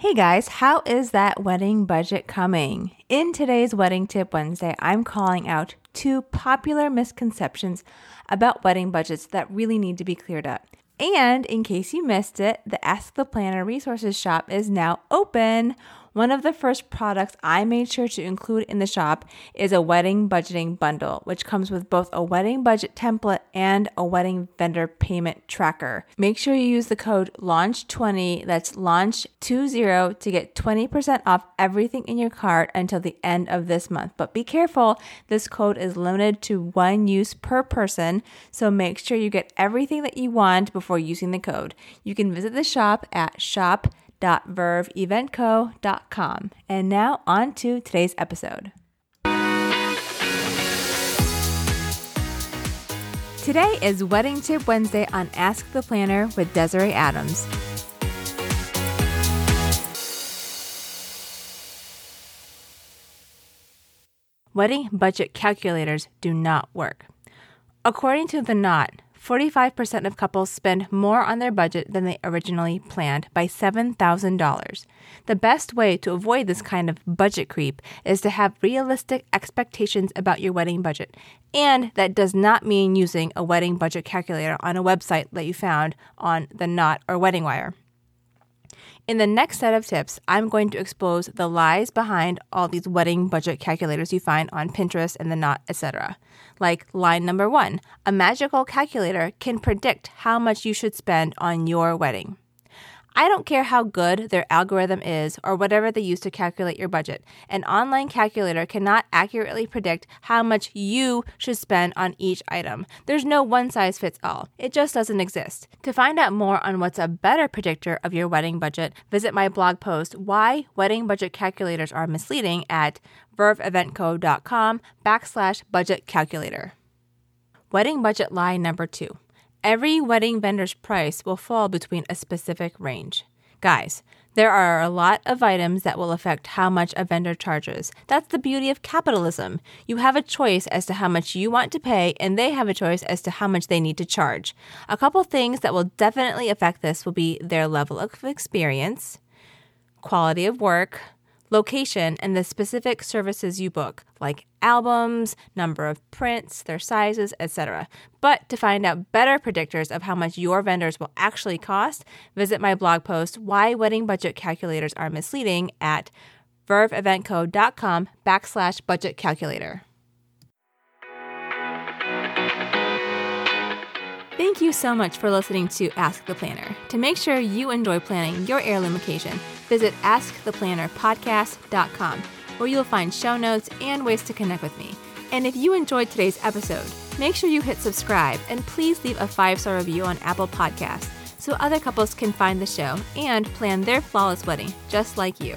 Hey guys, how is that wedding budget coming? In today's Wedding Tip Wednesday, I'm calling out two popular misconceptions about wedding budgets that really need to be cleared up. And in case you missed it, the Ask the Planner resources shop is now open. One of the first products I made sure to include in the shop is a wedding budgeting bundle, which comes with both a wedding budget template and a wedding vendor payment tracker. Make sure you use the code LAUNCH20, that's LAUNCH20 to get 20% off everything in your cart until the end of this month. But be careful, this code is limited to one use per person, so make sure you get everything that you want before using the code. You can visit the shop at shop www.verveeventco.com. And now on to today's episode. Today is Wedding Tip Wednesday on Ask the Planner with Desiree Adams. Wedding budget calculators do not work. According to The Knot, 45% of couples spend more on their budget than they originally planned by $7,000. The best way to avoid this kind of budget creep is to have realistic expectations about your wedding budget. And that does not mean using a wedding budget calculator on a website that you found on The Knot or Wedding Wire. In the next set of tips, I'm going to expose the lies behind all these wedding budget calculators you find on Pinterest and the Knot, etc. Like line number one a magical calculator can predict how much you should spend on your wedding. I don't care how good their algorithm is or whatever they use to calculate your budget. An online calculator cannot accurately predict how much you should spend on each item. There's no one size fits all. It just doesn't exist. To find out more on what's a better predictor of your wedding budget, visit my blog post, Why Wedding Budget Calculators Are Misleading at verveeventco.com backslash budget calculator. Wedding budget lie number two. Every wedding vendor's price will fall between a specific range. Guys, there are a lot of items that will affect how much a vendor charges. That's the beauty of capitalism. You have a choice as to how much you want to pay, and they have a choice as to how much they need to charge. A couple things that will definitely affect this will be their level of experience, quality of work, location, and the specific services you book, like albums, number of prints, their sizes, etc. But to find out better predictors of how much your vendors will actually cost, visit my blog post, Why Wedding Budget Calculators Are Misleading, at verveeventco.com backslash budget calculator. Thank you so much for listening to Ask the Planner. To make sure you enjoy planning your heirloom occasion, visit AskThePlannerPodcast.com, where you'll find show notes and ways to connect with me. And if you enjoyed today's episode, make sure you hit subscribe and please leave a five star review on Apple Podcasts so other couples can find the show and plan their flawless wedding just like you.